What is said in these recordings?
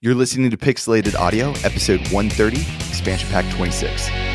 You're listening to Pixelated Audio, episode 130, expansion pack 26.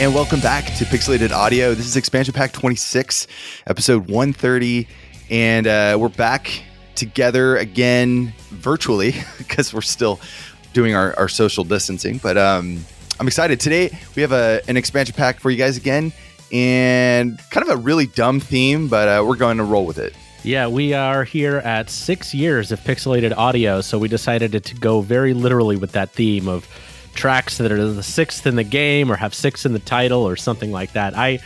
And welcome back to Pixelated Audio. This is expansion pack 26, episode 130, and uh, we're back together again virtually because we're still doing our, our social distancing. But um, I'm excited. Today, we have a, an expansion pack for you guys again, and kind of a really dumb theme, but uh, we're going to roll with it. Yeah, we are here at six years of pixelated audio, so we decided to go very literally with that theme of tracks that are the sixth in the game or have six in the title or something like that. I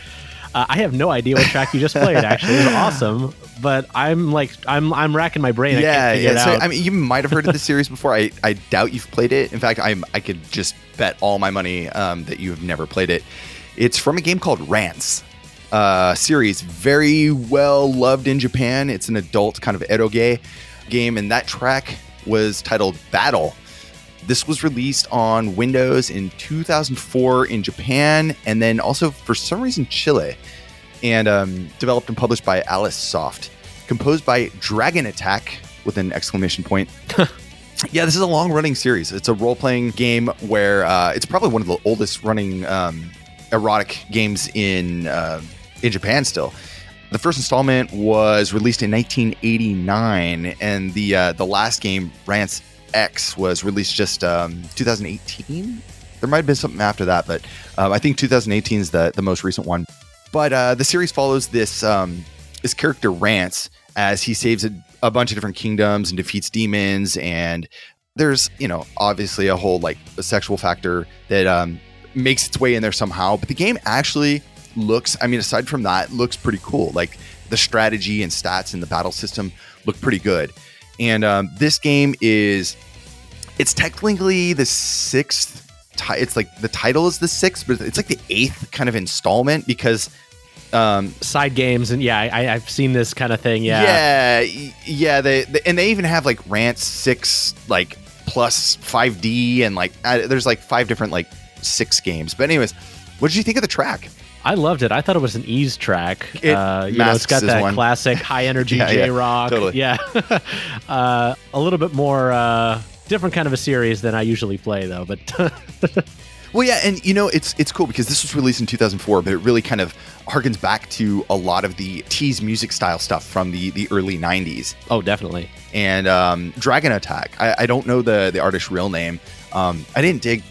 uh, I have no idea what track you just played. Actually, it was awesome, but I'm like I'm I'm racking my brain. yeah, I, yeah. So. I mean, you might have heard of the series before. I, I doubt you've played it. In fact, I'm I could just bet all my money um, that you have never played it. It's from a game called Rance. Uh, series very well loved in Japan. It's an adult kind of eroge game, and that track was titled Battle. This was released on Windows in 2004 in Japan, and then also for some reason Chile, and um, developed and published by Alice Soft, composed by Dragon Attack with an exclamation point. yeah, this is a long running series. It's a role playing game where uh, it's probably one of the oldest running um, erotic games in uh, in Japan still. The first installment was released in 1989, and the uh, the last game, Rance X, was released just um, 2018. There might have been something after that, but um, I think 2018 is the the most recent one. But uh, the series follows this um, this character Rance as he saves a, a bunch of different kingdoms and defeats demons, and there's you know obviously a whole like a sexual factor that um, makes its way in there somehow. But the game actually looks, I mean, aside from that, looks pretty cool. Like the strategy and stats and the battle system look pretty good. And um, this game is, it's technically the sixth. Ti- it's like the title is the sixth, but it's like the eighth kind of installment because um, side games and yeah, I, I've seen this kind of thing. Yeah, yeah, yeah. They, they and they even have like Rance Six, like plus 5D, and like uh, there's like five different like six games. But anyways, what did you think of the track? I loved it. I thought it was an ease track. It uh, you know, it's got that one. classic high energy Yeah, yeah, J rock. totally. Yeah, uh, a little bit more uh, different kind of a series than I usually play, though. But Well, yeah, and you know it's it's cool because this was released in 2004, but it really kind of harkens back to a lot of the tease music style stuff from the the early 90s. oh, definitely. And um, Dragon Attack, I, I don't know the the artist's real name. Um, I didn't dig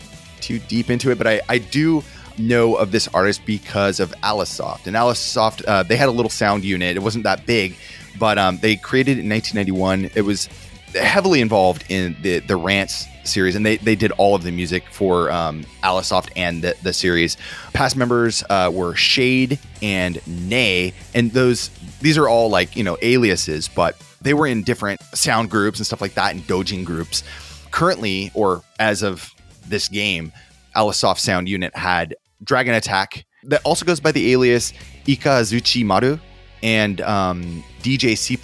too deep into it, but I I do know of this artist because of Alice Soft. And Alice Soft, uh, they had a little sound unit. It wasn't that big, but um, they created in 1991. It was heavily involved in the the Rance series, and they they did all of the music for um, Soft and the, the series. Past members uh, were Shade and Nay, and those these are all like you know aliases, but they were in different sound groups and stuff like that, and dojin groups. Currently, or as of this game, Alice Soft Sound Unit had Dragon Attack that also goes by the alias Ikazuchi Maru and um, DJ C.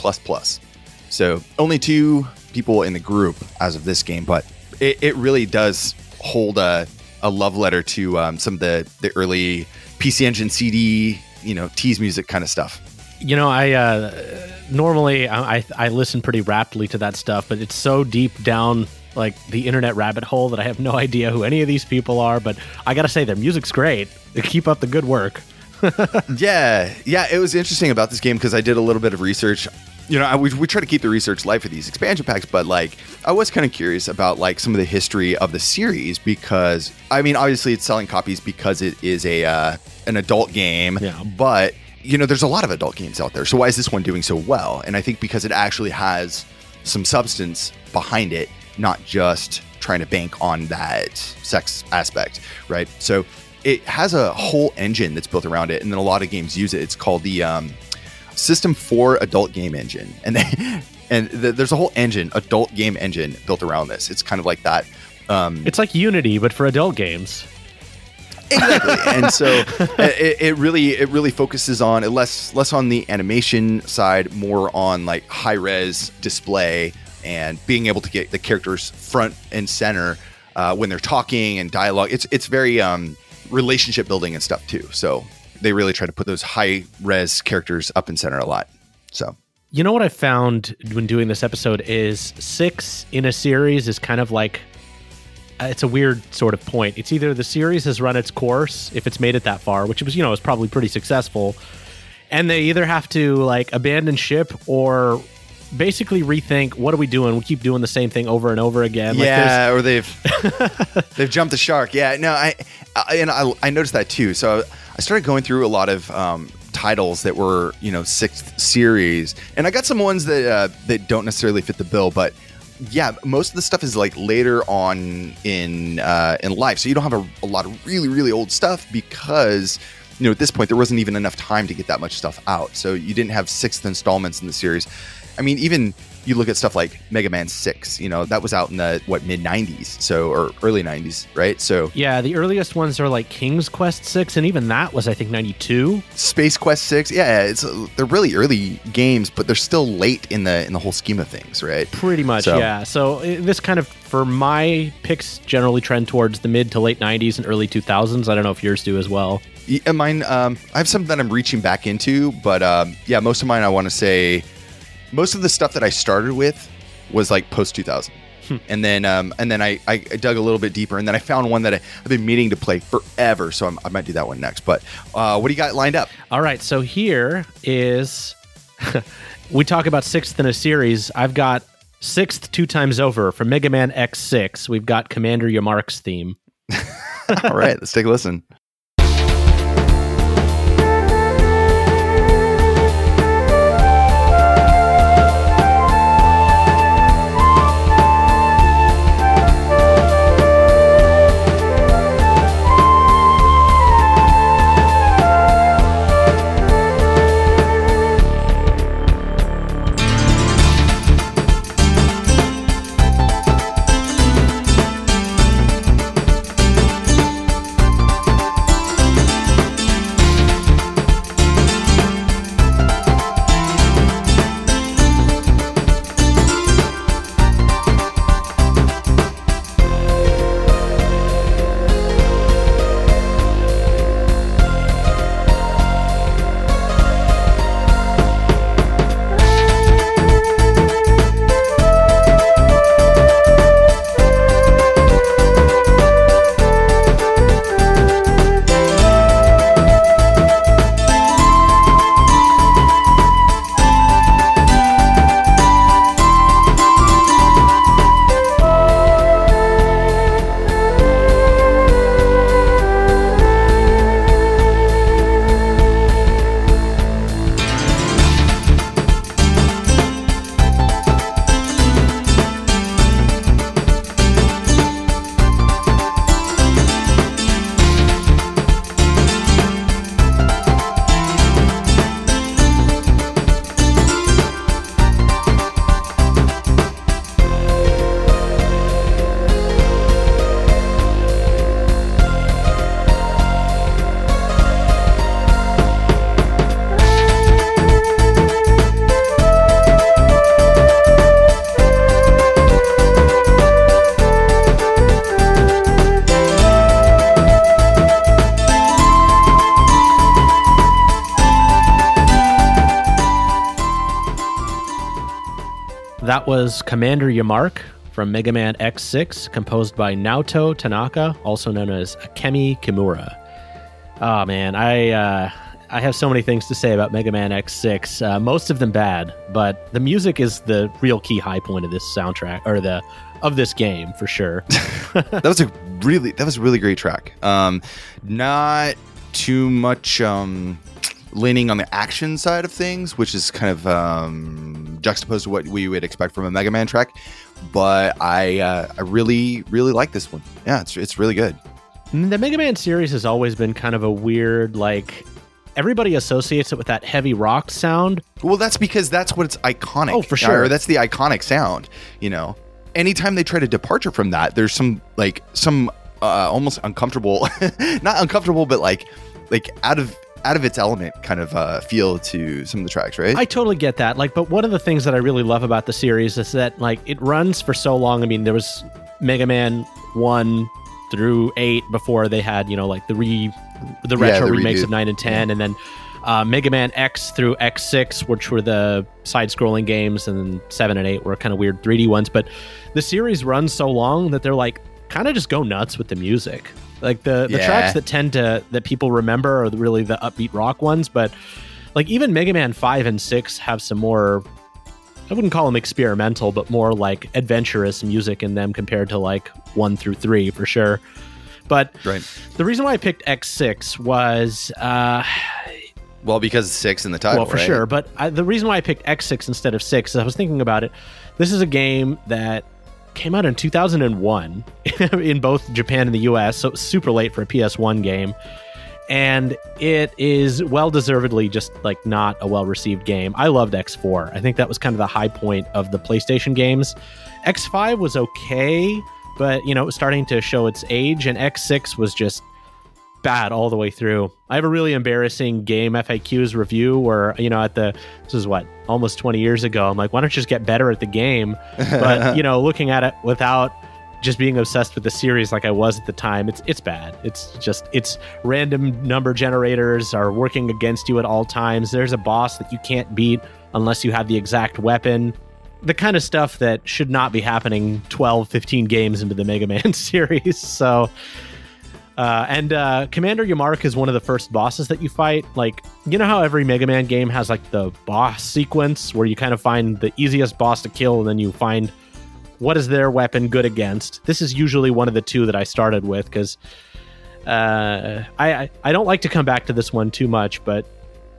So only two people in the group as of this game, but it, it really does hold a, a love letter to um, some of the the early PC Engine CD, you know, tease music kind of stuff. You know, I uh, normally I, I listen pretty rapidly to that stuff, but it's so deep down like the internet rabbit hole that I have no idea who any of these people are. But I gotta say, their music's great. They keep up the good work. yeah, yeah. It was interesting about this game because I did a little bit of research. You know, I, we, we try to keep the research live for these expansion packs, but like I was kind of curious about like some of the history of the series because I mean, obviously it's selling copies because it is a uh, an adult game, Yeah. but you know, there's a lot of adult games out there. So why is this one doing so well? And I think because it actually has some substance behind it, not just trying to bank on that sex aspect, right? So it has a whole engine that's built around it, and then a lot of games use it. It's called the um, System 4 Adult Game Engine, and they, and th- there's a whole engine, adult game engine built around this. It's kind of like that. Um, It's like Unity, but for adult games. exactly and so it, it really it really focuses on it less less on the animation side more on like high res display and being able to get the characters front and center uh, when they're talking and dialogue. It's it's very um relationship building and stuff too. So they really try to put those high res characters up and center a lot. So. You know what I found when doing this episode is six in a series is kind of like uh, it's a weird sort of point. It's either the series has run its course if it's made it that far, which was you know is probably pretty successful, and they either have to like abandon ship or basically rethink what are we doing? We keep doing the same thing over and over again. Like yeah, or they've they've jumped the shark. Yeah, no, I, I and I, I noticed that too. So I started going through a lot of um, titles that were you know sixth series, and I got some ones that uh, that don't necessarily fit the bill, but yeah, most of the stuff is like later on in uh, in life, so you don't have a, a lot of really really old stuff because you know at this point there wasn't even enough time to get that much stuff out, so you didn't have sixth installments in the series. I mean, even you look at stuff like Mega Man Six, you know that was out in the what mid '90s, so or early '90s, right? So yeah, the earliest ones are like King's Quest six, and even that was I think ninety two. Space Quest Six, yeah, it's they're really early games, but they're still late in the in the whole scheme of things, right? Pretty much, So- yeah. So uh, this kind of, for my picks, generally trend towards the mid to late 90s and early 2000s. I don't know if yours do as well. Yeah, mine. Um, I have some that I'm reaching back into, but um, yeah, most of mine I want to say, most of the stuff that I started with was like post 2000, and then um, and then I, I dug a little bit deeper, and then I found one that I, I've been meaning to play forever, so I'm, I might do that one next. But uh, what do you got lined up? All right, so here is we talk about sixth in a series. I've got sixth two times over from Mega Man X6. We've got Commander Yammark's theme. All right, let's take a listen. That was Commander Yammark from Mega Man X6, composed by Naoto Tanaka, also known as Akemi Kimura. Oh man, I uh, I have so many things to say about Mega Man X6. Uh, most of them bad, but the music is the real key high point of this soundtrack or the of this game for sure. that was a really that was a really great track. Um, not too much um, leaning on the action side of things, which is kind of um, juxtaposed to what we would expect from a Mega Man track. But I uh, I really really like this one. Yeah, it's it's really good. The Mega Man series has always been kind of a weird like everybody associates it with that heavy rock sound. Well, that's because that's what it's iconic. Oh, for sure. Or that's the iconic sound. You know, anytime they try to departure from that, there's some like some uh, almost uncomfortable, not uncomfortable, but like like out of out of its element kind of uh, feel to some of the tracks, right? I totally get that. Like, but one of the things that I really love about the series is that like it runs for so long. I mean, there was Mega Man one through eight before they had you know like the re the retro the remakes redo. of nine and ten, and then uh, Mega Man X through X six, which were the side-scrolling games, and then seven and eight were kind of weird 3D ones. But the series runs so long that they're like kind of just go nuts with the music. Like the the Yeah. tracks that tend to that people remember are really the upbeat rock ones, but like even Mega Man five and six have some more. I wouldn't call them experimental, but more like adventurous music in them compared to like one through three for sure. But right. the reason why I picked X6 was, uh, Well, because six in the title. well, for right? sure. But I, the reason why I picked X6 instead of 6 is I was thinking about it. This is a game that came out in 2001 in both Japan and the US, so super late for a PS1 game. And it is well deservedly just like not a well received game. I loved X4. I think that was kind of the high point of the PlayStation games. X5 was okay, but you know, it was starting to show its age, and X6 was just bad all the way through. I have a really embarrassing game FAQs review where, you know, at the, this is what, almost 20 years ago, I'm like, why don't you just get better at the game? But, you know, looking at it without just being obsessed with the series like I was at the time, it's it's bad. It's just it's random number generators are working against you at all times. There's a boss that you can't beat unless you have the exact weapon. The kind of stuff that should not be happening 12, 15 games into the Mega Man series. So uh, and uh, Commander Yammark is one of the first bosses that you fight. Like, you know how every Mega Man game has like the boss sequence where you kind of find the easiest boss to kill and then you find what is their weapon good against. This is usually one of the two that I started with because uh, I, I don't like to come back to this one too much, but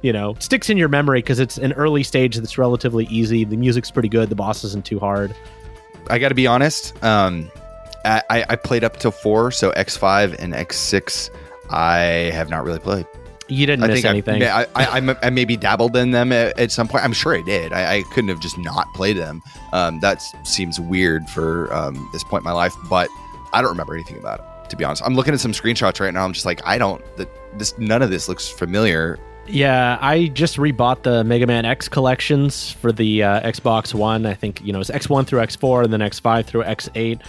you know, sticks in your memory because it's an early stage that's relatively easy. The music's pretty good. The boss isn't too hard. I got to be honest. Um, I, I played up to four, so X five and X six. I have not really played. You didn't I miss think anything. I, I, I, I maybe dabbled in them at, at some point. I'm sure I did. I, I couldn't have just not played them. Um, that seems weird for um, this point in my life, but I don't remember anything about it. To be honest, I'm looking at some screenshots right now. I'm just like, I don't. That this none of this looks familiar. Yeah, I just rebought the Mega Man X collections for the uh, Xbox One. I think you know it's X1 through X4, and then X5 through X8.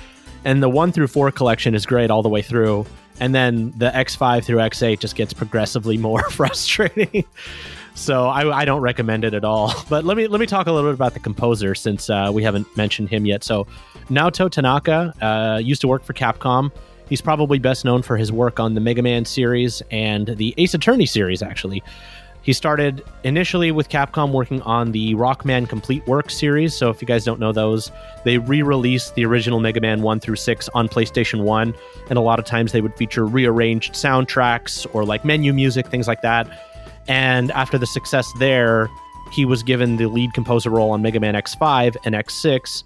And the one through four collection is great all the way through. And then the X5 through X8 just gets progressively more frustrating. so I, I don't recommend it at all. But let me let me talk a little bit about the composer since uh, we haven't mentioned him yet. So Naoto Tanaka uh, used to work for Capcom. He's probably best known for his work on the Mega Man series and the Ace Attorney series, actually. He started initially with Capcom working on the Rockman Complete Works series. So, if you guys don't know those, they re released the original Mega Man 1 through 6 on PlayStation 1. And a lot of times they would feature rearranged soundtracks or like menu music, things like that. And after the success there, he was given the lead composer role on Mega Man X5 and X6.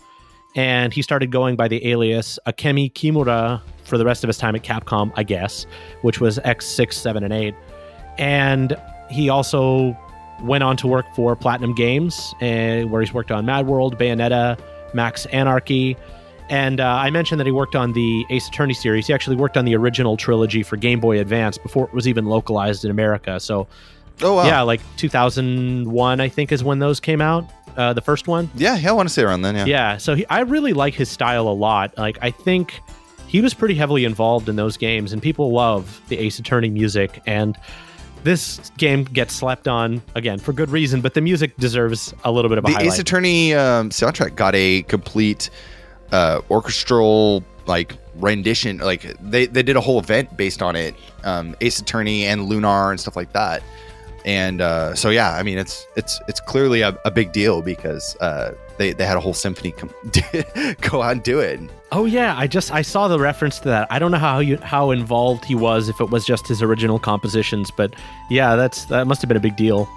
And he started going by the alias Akemi Kimura for the rest of his time at Capcom, I guess, which was X6, 7, and 8. And he also went on to work for Platinum Games, uh, where he's worked on Mad World, Bayonetta, Max Anarchy. And uh, I mentioned that he worked on the Ace Attorney series. He actually worked on the original trilogy for Game Boy Advance before it was even localized in America. So, Oh wow. yeah, like 2001, I think, is when those came out. Uh, the first one. yeah, yeah. I want to say around then. Yeah. Yeah, so he, I really like his style a lot. Like, I think he was pretty heavily involved in those games, and people love the Ace Attorney music. And this game gets slapped on again for good reason, but the music deserves a little bit of a the highlight. Ace Attorney um, soundtrack got a complete uh, orchestral like rendition. Like they they did a whole event based on it. Um, Ace Attorney and Lunar and stuff like that. And uh, so yeah, I mean it's it's it's clearly a, a big deal because uh, they they had a whole symphony come go out and do it. Oh yeah, I just I saw the reference to that. I don't know how you how involved he was if it was just his original compositions, but yeah, that's that must have been a big deal.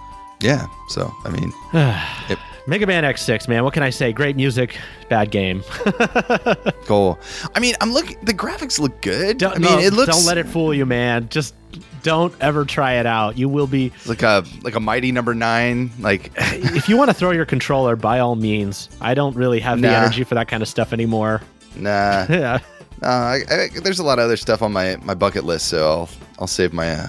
Yeah. So I mean, Mega Man X6, man, what can I say? Great music, bad game. cool. I mean, I'm looking. The graphics look good. Don't, I mean, no, it looks Don't let it fool you, man. Just don't ever try it out. You will be like a like a mighty number nine. Like if you want to throw your controller, by all means. I don't really have the energy for that kind of stuff anymore. nah. Yeah. Uh, I, I, there's a lot of other stuff on my, my bucket list, so I'll I'll save my uh,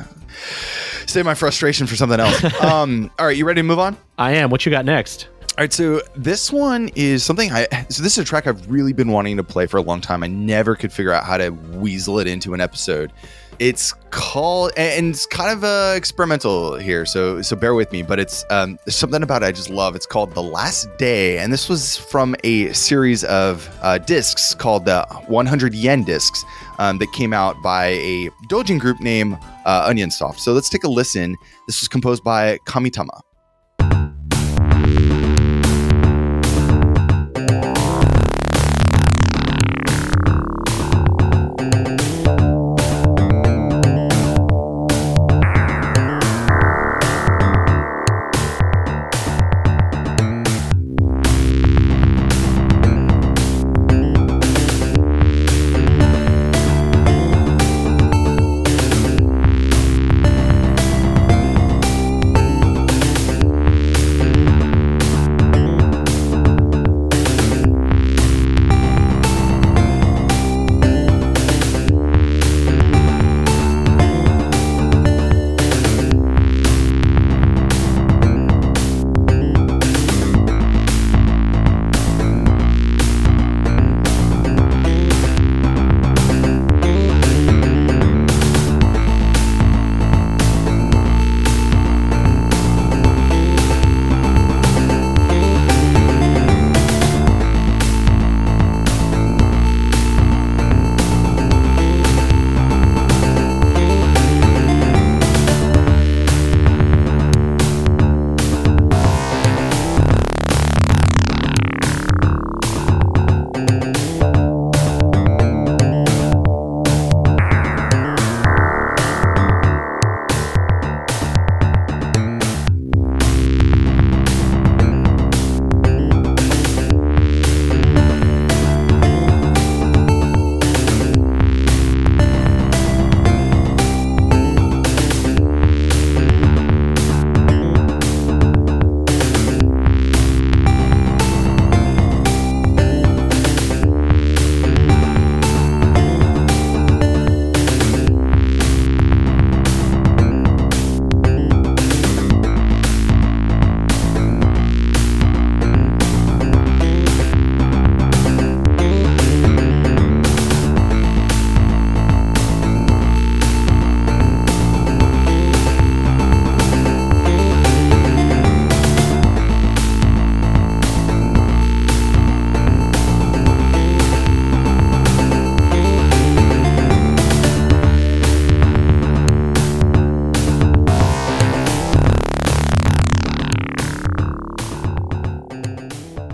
save my frustration for something else. um, all right, you ready to move on? I am. What you got next? All right, so this one is something I so this is a track I've really been wanting to play for a long time. I never could figure out how to weasel it into an episode. It's called and it's kind of uh, experimental here, so so bear with me. But it's um, something about it I just love. It's called The Last Day, and this was from a series of uh, discs called the 100 Yen discs um, that came out by a Dojin group named uh, Onion Soft. So let's take a listen. This was composed by Kamitama.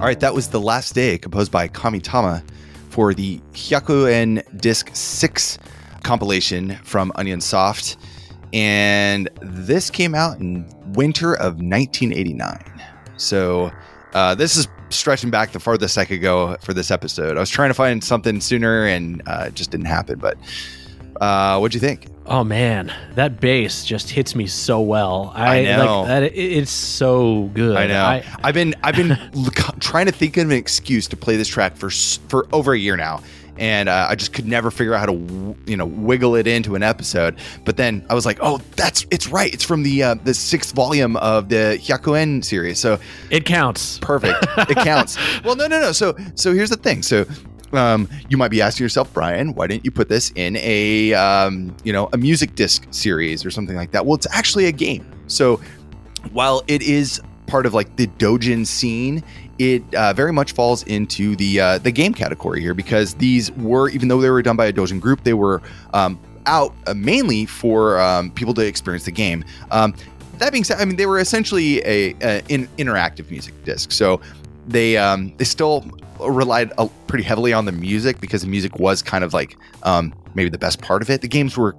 All right, that was The Last Day, composed by Kamitama for the Hyakuen Disc 6 compilation from Onion Soft. And this came out in winter of 1989. So uh, this is stretching back the farthest I could go for this episode. I was trying to find something sooner and uh, it just didn't happen. But uh, what'd you think? Oh man, that bass just hits me so well. I, I know. Like, that, it, it's so good. I know. I, have been I've been trying to think of an excuse to play this track for for over a year now, and uh, I just could never figure out how to you know wiggle it into an episode. But then I was like, oh, that's it's right. It's from the uh, the sixth volume of the Hyakuen series, so it counts. perfect. It counts. well, no, no, no. So so here's the thing. So um, you might be asking yourself, Brian, why didn't you put this in a um, you know a music disc series or something like that? Well, it's actually a game. So while it is part of like the dojin scene, it uh, very much falls into the uh, the game category here because these were even though they were done by a dojin group, they were um, out uh, mainly for um, people to experience the game. Um, that being said, I mean they were essentially a, a in, interactive music disc, so they um, they still relied uh, pretty heavily on the music because the music was kind of like um, maybe the best part of it. The games were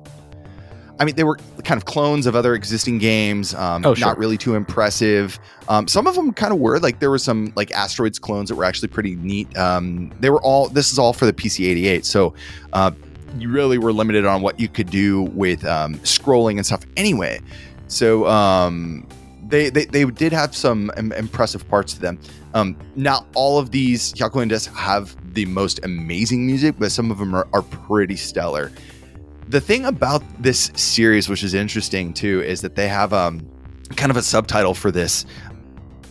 I mean, they were kind of clones of other existing games. Um, Oh, sure. Not really too impressive. Um, some of them kind of were. Like there were some like asteroids clones that were actually pretty neat. Um, they were all. This is all for the PC88. So uh, you really were limited on what you could do with um, scrolling and stuff. Anyway, so um, they, they they did have some Im- impressive parts to them. Um, not all of these discs have the most amazing music, but some of them are, are pretty stellar. The thing about this series which is interesting too is that they have um kind of a subtitle for this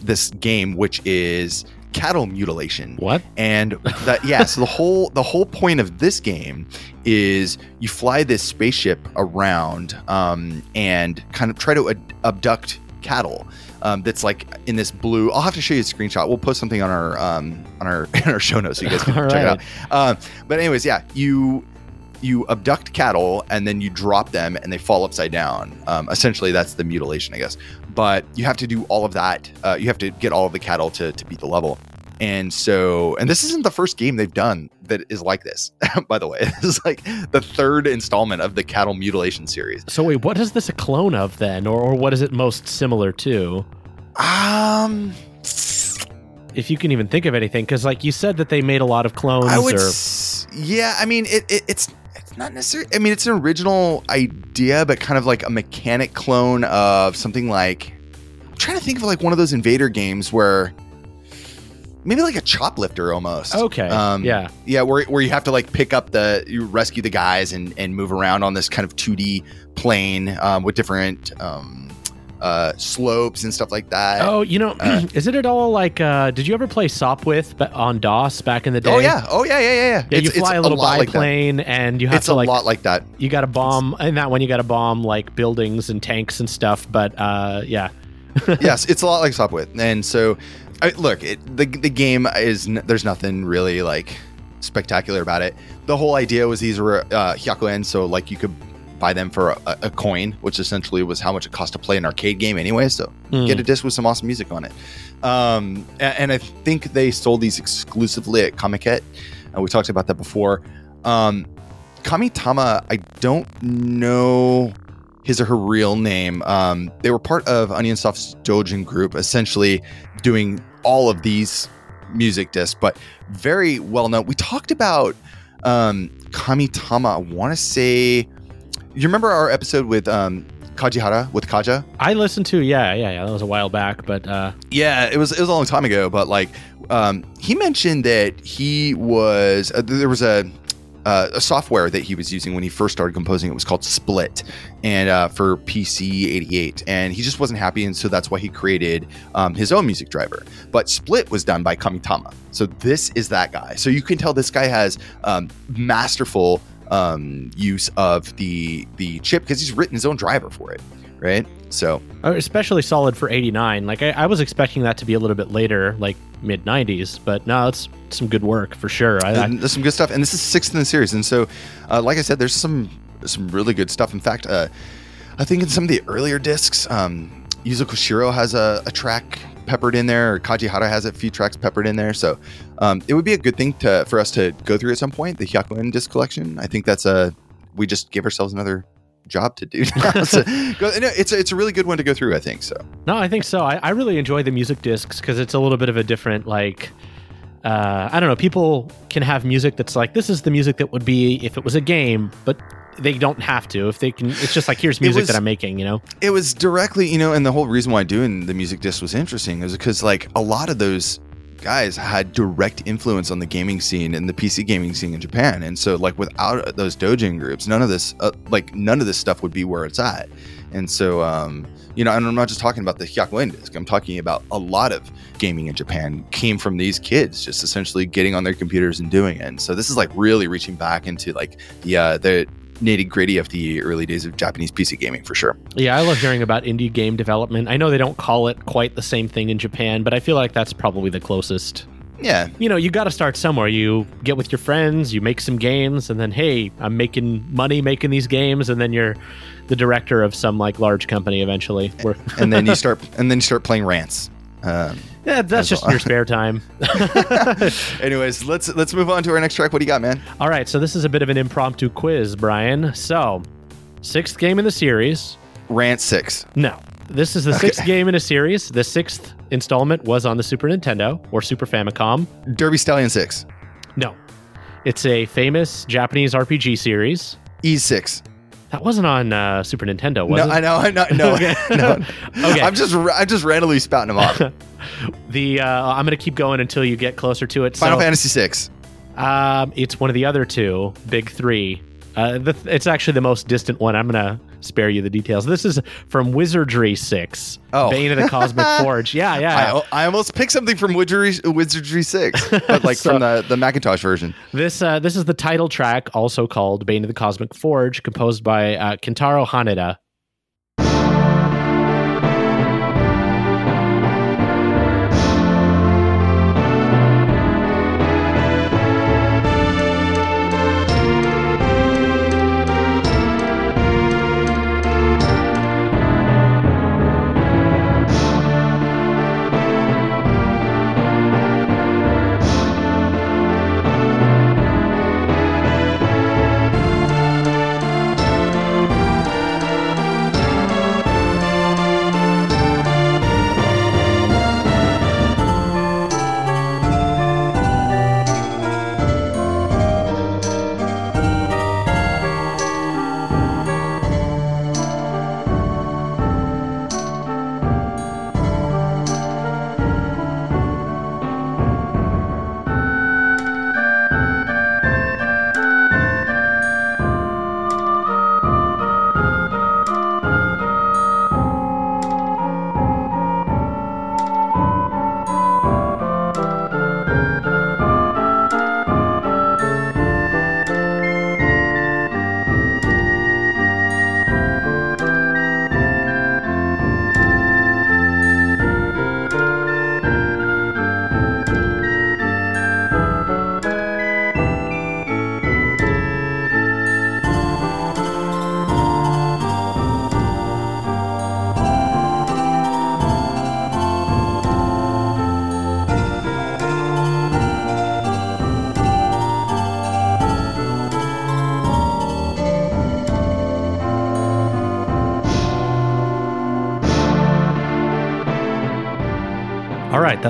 this game which is cattle mutilation. What? and that yeah so the whole the whole point of this game is you fly this spaceship around um, and kind of try to ad- abduct cattle um, that's like in this blue i'll have to show you a screenshot we'll post something on our um, on our in our show notes so you guys can check right. it out um, but anyways yeah you you abduct cattle and then you drop them and they fall upside down. Um, essentially, that's the mutilation, I guess. But you have to do all of that. Uh, you have to get all of the cattle to, to beat the level. And so, and this isn't the first game they've done that is like this, by the way. This is like the third installment of the cattle mutilation series. So wait, what is this a clone of then, or, or what is it most similar to? Um, If you can even think of anything, because like you said that they made a lot of clones, I would, or s- yeah. I mean, it, it, it's it's not necessarily. I mean, it's an original idea, but kind of like a mechanic clone of something like. I'm trying to think of like one of those invader games where. Maybe like a choplifter almost. okay, Um, yeah, Yeah, where, where you have to like pick up the you rescue the guys and and move around on this kind of 2D plane um, with different um, uh, slopes and stuff like that. Oh, you know, uh, is it at all like? uh Did you ever play Sopwith on DOS back in the day? Oh, yeah, oh yeah, yeah, yeah. yeah. You fly it's a little like biplane, and you have It's to a like lot like that. you got to bomb in that one. You got to bomb like buildings and tanks and stuff. But uh, yeah, yes, it's a lot like Sopwith. And so, I, look, it, the the game is n- there's nothing really like spectacular about it. The whole idea was these were uh, hyakuen, so like you could buy them for a, a coin, which essentially was how much it cost to play an arcade game anyway. So Mm. get a disc with some awesome music on it. Um, a- and, I think they sold these exclusively at Comiket. Uh, we talked about that before. Um, Kamitama, I don't know his or her real name. Um, they were part of Onion Soft's Dojin group, essentially doing all of these music discs, but very well known. We talked about um, Kamitama. I want to say, you remember our episode with um, Kajihara with Kaja? I listened to yeah, yeah, yeah. That was a while back, but uh, Yeah, it was it was a long time ago, but like um, he mentioned that he was uh, there was a uh, a software that he was using when he first started composing. It was called Split, and uh, for PC eighty eight, and he just wasn't happy, and so that's why he created um, his own music driver. But Split was done by Kamitama, so this is that guy. So you can tell this guy has um, masterful um, use of the the chip because he's written his own driver for it, right? So uh, especially solid for '89. Like I, I was expecting that to be a little bit later, like mid '90s. But no, it's some good work for sure. I, there's some good stuff, and this is sixth in the series. And so, uh, like I said, there's some some really good stuff. In fact, uh, I think in some of the earlier discs, um, Yuzo Koshiro has a, a track peppered in there, or Kaji Kajihara has a few tracks peppered in there. So um, it would be a good thing to for us to go through at some point. The Hyakuen disc collection. I think that's a we just give ourselves another job to do. now. So, no, it's a, it's a really good one to go through. I think so. no, I think so. I, I really enjoy the music discs because it's a little bit of a different like. Uh, I don't know. People can have music that's like this is the music that would be if it was a game, but they don't have to. If they can, it's just like here's music was- that I'm making. You know. it was directly, you know, and the whole reason why doing the music disc was interesting is because like a lot of those guys had direct influence on the gaming scene and the PC gaming scene in Japan, and so like without those dojin groups, none of this, uh, like none of this stuff would be where it's at. And so, um, you know, and I'm not just talking about the Hyakuen disc. I'm talking about a lot of gaming in Japan came from these kids just essentially getting on their computers and doing it. And so this is like really reaching back into like the uh, the nitty gritty of the early days of Japanese PC gaming for sure. Yeah, I love hearing about indie game development. I know they don't call it quite the same thing in Japan, but I feel like that's probably the closest. Yeah, You know, you got to start somewhere. You get with your friends, you make some games, and then, hey, I'm making money making these games, and then you're the director of some like large company eventually. And then you start and then you start playing Rance. Um, yeah, that's just in your spare time. anyways, let's let's move on to our next track. What do you got, man? All right, so this is a bit of an impromptu quiz, Brian. So, sixth game in the series. Rance six. No, this is the sixth game in a series. The sixth installment was on the Super Nintendo or Super Famicom. Derby Stallion six. No, it's a famous Japanese RPG series. E six. That wasn't on uh, Super Nintendo, was No, it? No, I know, I know, no, Okay. no. Okay. I'm just I'm just randomly spouting them off. The uh, I'm going to keep going until you get closer to it. Final so, Fantasy six. Um, it's one of the other two, big three. Uh, the, it's actually the most distant one. I'm gonna spare you the details. This is from Wizardry Six, Oh. Bane of the Cosmic Forge. Yeah, yeah. I, I almost picked something from Wizardry, Wizardry Six, but like So- from the, the Macintosh version. This uh, this is the title track, also called Bane of the Cosmic Forge, composed by uh, Kentaro Haneda.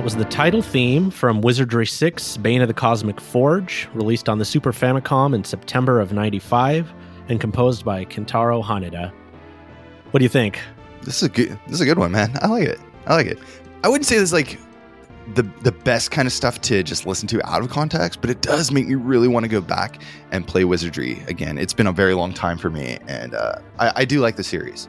Was the title theme from Wizardry 6 Bane of the Cosmic Forge, released on the Super Famicom in September of 95 and composed by Kentaro Haneda. What do you think? This is a good. This is a good one, man. I like it. I like it. I wouldn't say this is like the the best kind of stuff to just listen to out of context, but it does make me really want to go back and play Wizardry again. It's been a very long time for me, and uh, I, I do like the series.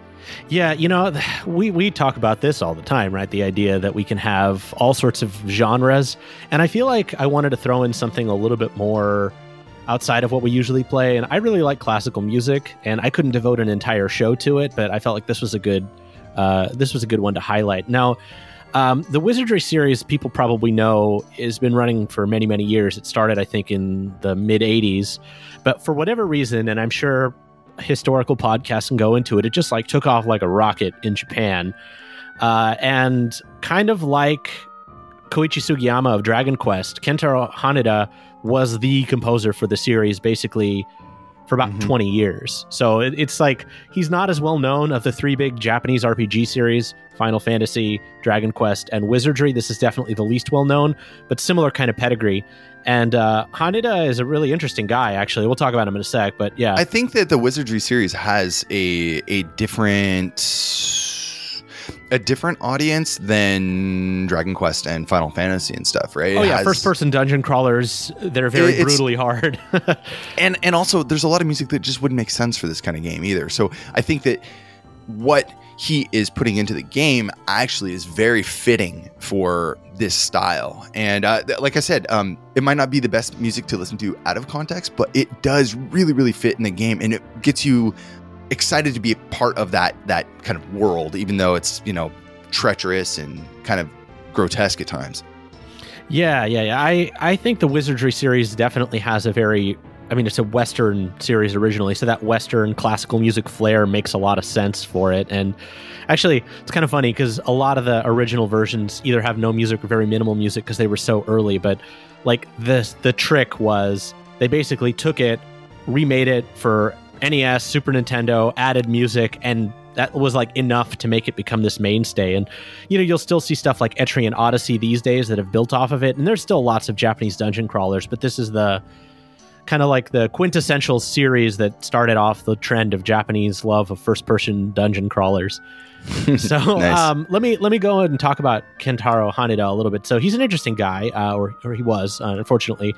Yeah, you know, we we talk about this all the time, right? The idea that we can have all sorts of genres, and I feel like I wanted to throw in something a little bit more outside of what we usually play. And I really like classical music, and I couldn't devote an entire show to it, but I felt like this was a good uh, this was a good one to highlight. Now. Um, the Wizardry series, people probably know, has been running for many, many years. It started, I think, in the mid 80s. But for whatever reason, and I'm sure historical podcast and go into it. It just like took off like a rocket in Japan, uh, and kind of like Koichi Sugiyama of Dragon Quest, Kentaro Haneda was the composer for the series basically for about Mhm. 20 years. So it, it's like he's not as well known of the three big Japanese RPG series Final Fantasy, Dragon Quest, and Wizardry. This is definitely the least well known, but similar kind of pedigree. And uh, Haneda is a really interesting guy, actually. We'll talk about him in a sec, but yeah. I think that the Wizardry series has a a different a different audience than Dragon Quest and Final Fantasy and stuff, right? Oh It yeah, has- first person dungeon crawlers. They're very brutally hard. and and also there's a lot of music that just wouldn't make sense for this kind of game either. So I think that what he is putting into the game actually is very fitting for this style. And uh, th- like I said, um, it might not be the best music to listen to out of context, but it does really, really fit in the game, and it gets you excited to be a part of that that kind of world, even though it's you know treacherous and kind of grotesque at times. Yeah, yeah, yeah. I I think the Wizardry series definitely has a very I mean, it's a Western series originally, so that Western classical music flair makes a lot of sense for it. And actually, it's kind of funny because a lot of the original versions either have no music or very minimal music because they were so early. But like this, the trick was they basically took it, remade it for NES, Super Nintendo, added music, and that was like enough to make it become this mainstay. And you know, you'll still see stuff like Etrian Odyssey these days that have built off of it. And there's still lots of Japanese dungeon crawlers, but this is the kind of like the quintessential series that started off the trend of Japanese love of first person dungeon crawlers. so nice. um, let me let me go ahead and talk about Kentaro Haneda a little bit. So he's an interesting guy, uh, or or he was. Uh, unfortunately,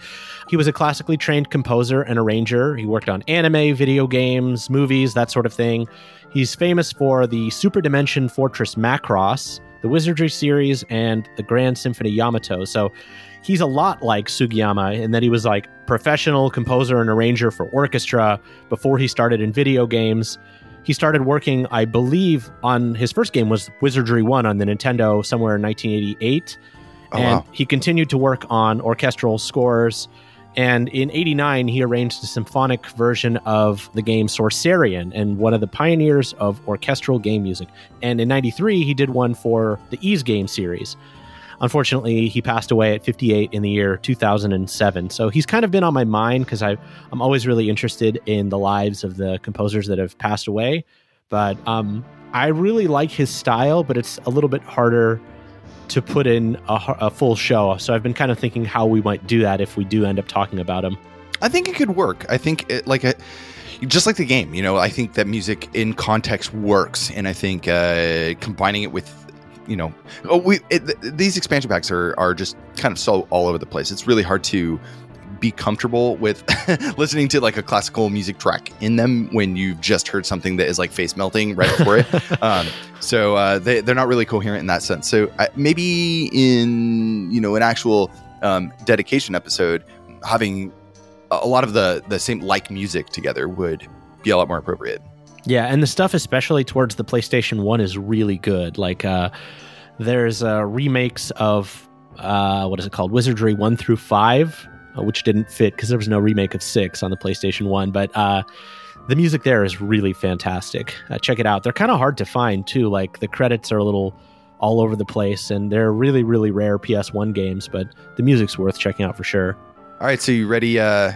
he was a classically trained composer and arranger. He worked on anime, video games, movies, that sort of thing. He's famous for the Super Dimension Fortress Macross, the Wizardry series, and the Grand Symphony Yamato. So he's a lot like Sugiyama in that he was like professional composer and arranger for orchestra before he started in video games. He started working, I believe, on his first game was Wizardry 1 on the Nintendo somewhere in 1988. Oh, and wow. he continued to work on orchestral scores. And in 89, he arranged a symphonic version of the game Sorcerian and one of the pioneers of orchestral game music. And in 93, he did one for the Ys game series. Unfortunately, he passed away at 58 in the year 2007. So he's kind of been on my mind because I'm always really interested in the lives of the composers that have passed away. But um, I really like his style, but it's a little bit harder to put in a, a full show. So I've been kind of thinking how we might do that if we do end up talking about him. I think it could work. I think it, like a just like the game, you know, I think that music in context works, and I think uh, combining it with you know, oh, we it, these expansion packs are are just kind of so all over the place. It's really hard to be comfortable with listening to like a classical music track in them when you've just heard something that is like face melting right before it. Um, so uh, they they're not really coherent in that sense. So uh, maybe in you know an actual um, dedication episode, having a lot of the the same like music together would be a lot more appropriate. Yeah, and the stuff especially towards the PlayStation 1 is really good. Like uh there's uh remakes of uh what is it called? Wizardry 1 through 5, uh, which didn't fit because there was no remake of 6 on the PlayStation 1, but uh the music there is really fantastic. Uh, check it out. They're kind of hard to find too. Like the credits are a little all over the place and they're really really rare PS1 games, but the music's worth checking out for sure. All right, so you ready uh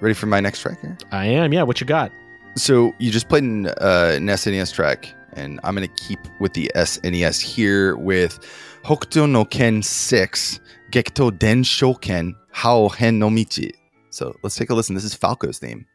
ready for my next track here? I am. Yeah, what you got? So you just played an, uh, an SNES track, and I'm going to keep with the SNES here with Hokuto no Ken 6, Gekito Den Shoken, Hao Hen no Michi. So let's take a listen. This is Falco's theme.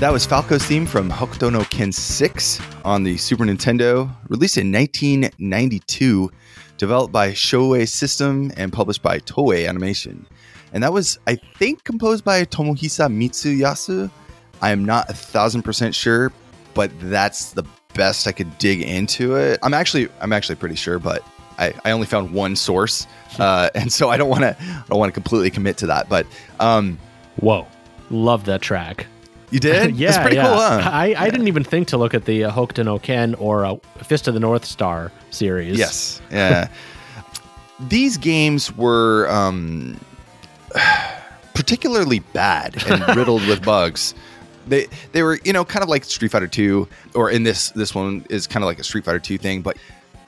That was Falco's theme from Hokuto no Ken 6 on the Super Nintendo, released in 1992, developed by Shoei System and published by Toei Animation. And that was, I think, composed by Tomohisa Mitsuyasu. I am not a thousand percent sure, but that's the best I could dig into it. I'm actually, I'm actually pretty sure, but I, I only found one source, uh, and so I don't want to, I don't want to completely commit to that. But um, Whoa, love that track. You did, yeah, That's pretty yeah. cool, huh? I, I didn't even think to look at the uh, Hokuto no Ken or uh, Fist of the North Star series. Yes. Yeah. These games were um, particularly bad and riddled with bugs. They they were you know kind of like Street Fighter Two, or in this this one is kind of like a Street Fighter Two thing, but.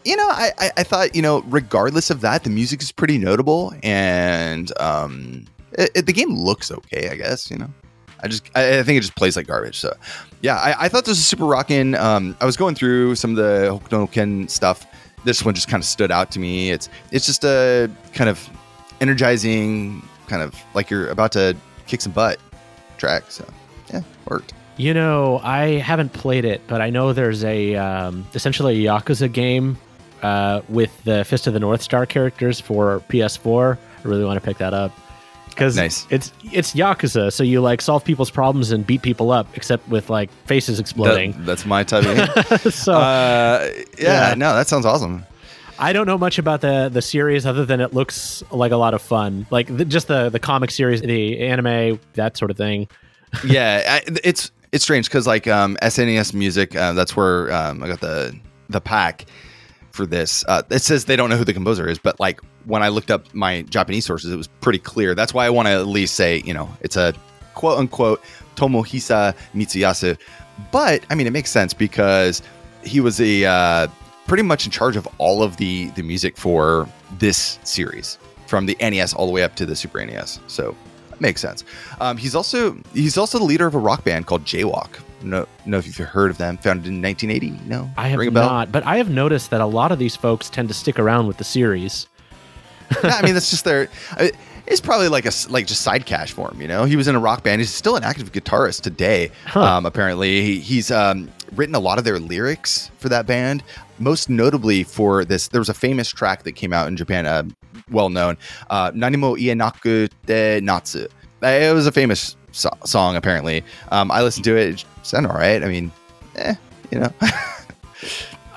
You know, I, I, I thought, you know, regardless of that, the music is pretty notable and um, it, it- the game looks okay, I guess, you know. I just I, I think it just plays like garbage. So yeah, I, I thought this was super rocking. Um, I was going through some of the Hokuto Ken stuff. This one just kind of stood out to me. It's it's just a kind of energizing, kind of like you're about to kick some butt track. So yeah, worked. You know, I haven't played it, but I know there's a um, essentially a Yakuza game uh, with the Fist of the North Star characters for PS4. I really want to pick that up because Nice. it's it's Yakuza, so you like solve people's problems and beat people up, except with like faces exploding. That- that's my type of so uh, yeah, Yeah. no, that sounds awesome. I don't know much about the the series other than it looks like a lot of fun, like the, just the the comic series, the anime, that sort of thing. yeah, I, it's it's strange because like um, SNES Music, uh, that's where um, I got the the pack for this. Uh, it says they don't know who the composer is, but like when I looked up my Japanese sources, it was pretty clear. That's why I want to at least say you know it's a quote unquote Tomohisa Mitsuyasu. But I mean, it makes sense because he was a uh, pretty much in charge of all of the the music for this series from the NES all the way up to the Super NES. So that makes sense. Um, he's also he's also the leader of a rock band called Jaywalk. No, know if you've heard of them. Founded in 1980. No, I have Ring a bell? not, but I have noticed that a lot of these folks tend to stick around with the series. yeah, I mean, that's just their. uh, It's probably like a like just side cash for him. You know, he was in a rock band. He's still an active guitarist today. Huh. Um, apparently, he, he's um, written a lot of their lyrics for that band. Most notably for this, there was a famous track that came out in Japan, uh, well known, uh, "Nanimo Ienaku de Natsu." Uh, It was a famous so- song. Apparently, um, I listened to it. It sounded all right. I mean, eh, you know.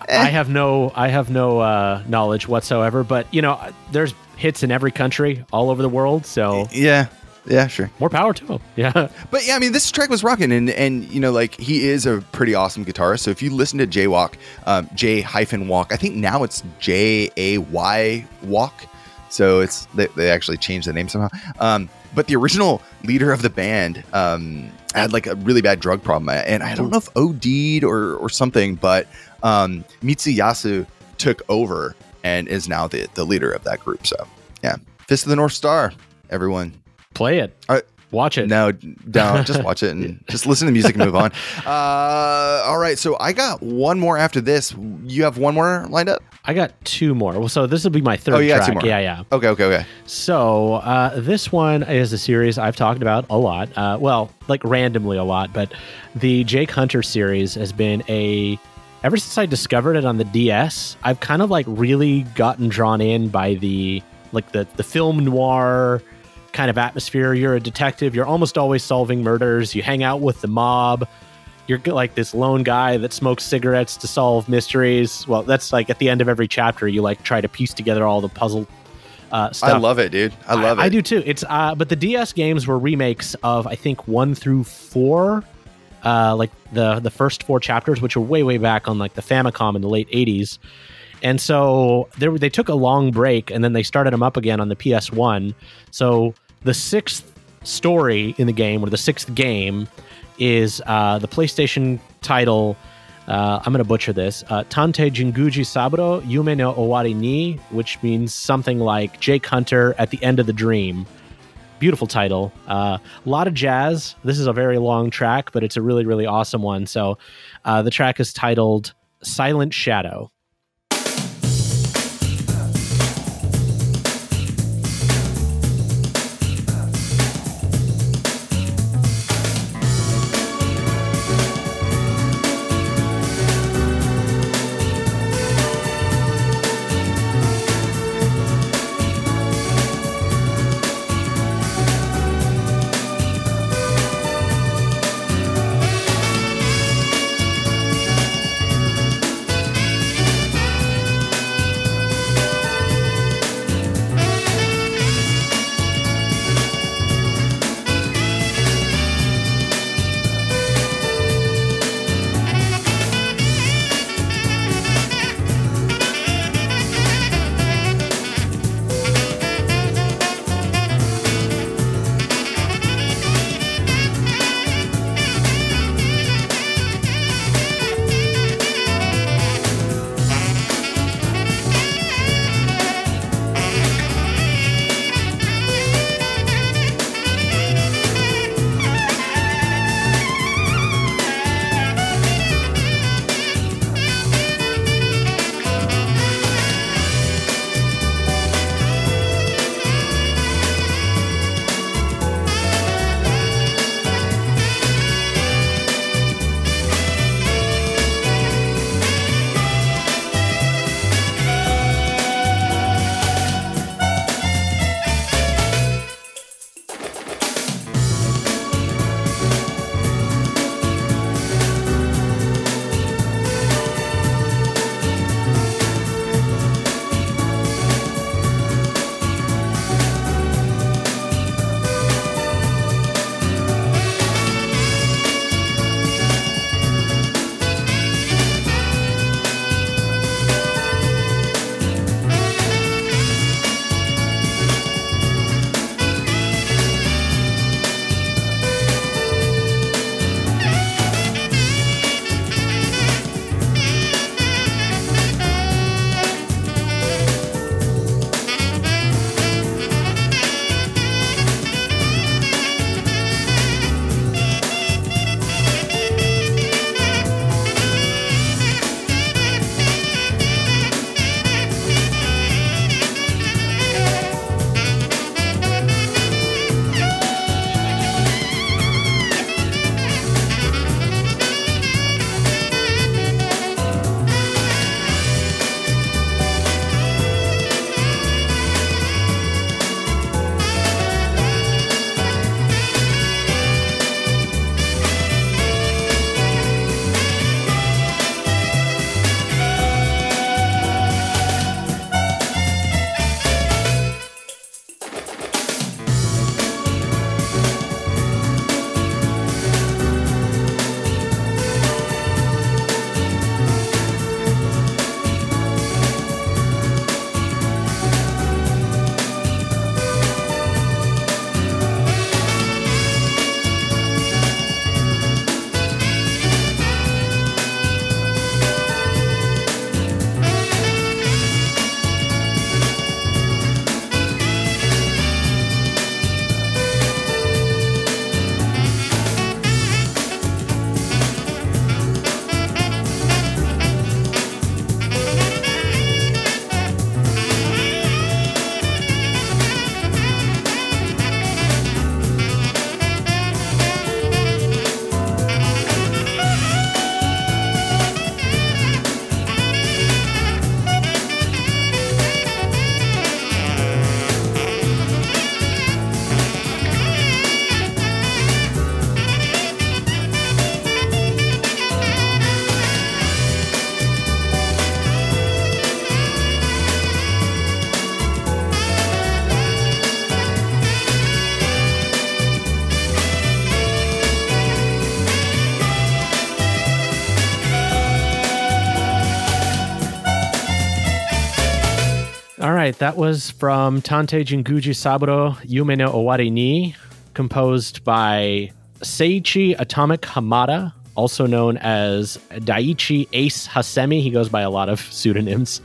Eh. I have no I have no uh, knowledge whatsoever, but you know, there's hits in every country all over the world, so yeah, yeah, sure. more power to him. Yeah. But yeah, I mean, this track was rocking, and and you know, like he is a pretty awesome guitarist. So if you listen to Jaywalk, um, J hyphen Walk, I think now it's J A Y Walk. So it's they, they actually changed the name somehow. Um, but the original leader of the band um, had like a really bad drug problem, and I don't know if OD'd or or something, but um, Mitsuyasu took over and is now the the leader of that group. So yeah, Fist of the North Star, everyone. Play it. Uh, Watch it. No, don't. Just watch it and just listen to music and move on. Uh, all right. So I got one more after this. You have one more lined up? I got two more. Well, so this will be my third Oh, you got track. two more. Yeah, yeah. Okay, okay, okay. So uh, this one is a series I've talked about a lot. Uh, well, like randomly a lot, but the Jake Hunter series has been a. Ever since I discovered it on the DS, I've kind of like really gotten drawn in by the like the the film noir kind of atmosphere. You're a detective. You're almost always solving murders. You hang out with the mob. You're like this lone guy that smokes cigarettes to solve mysteries. Well, that's like at the end of every chapter, you like try to piece together all the puzzle uh, stuff. I love it, dude. I love it. I do too. It's uh, but the DS games were remakes of I think one through four, uh, like the the first four chapters, which were way way back on like the Famicom in the late '80s, and so they they took a long break and then they started them up again on the PS One. So the sixth story in the game or the sixth game is uh, the PlayStation title. Uh, I'm going to butcher this. Uh, Tantei Jinguji Saburo Yume no Owari ni, which means something like Jake Hunter at the end of the dream. Beautiful title. Uh, a lot of jazz. This is a very long track, but it's a really, really awesome one. So uh, the track is titled Silent Shadow.「right, that was from Tantei Jinguji Saburo Yume no Owari ni, composed by Seiichi Atomic Hamada, also known as Daiichi Ace Hasemi. He goes by a lot of pseudonyms.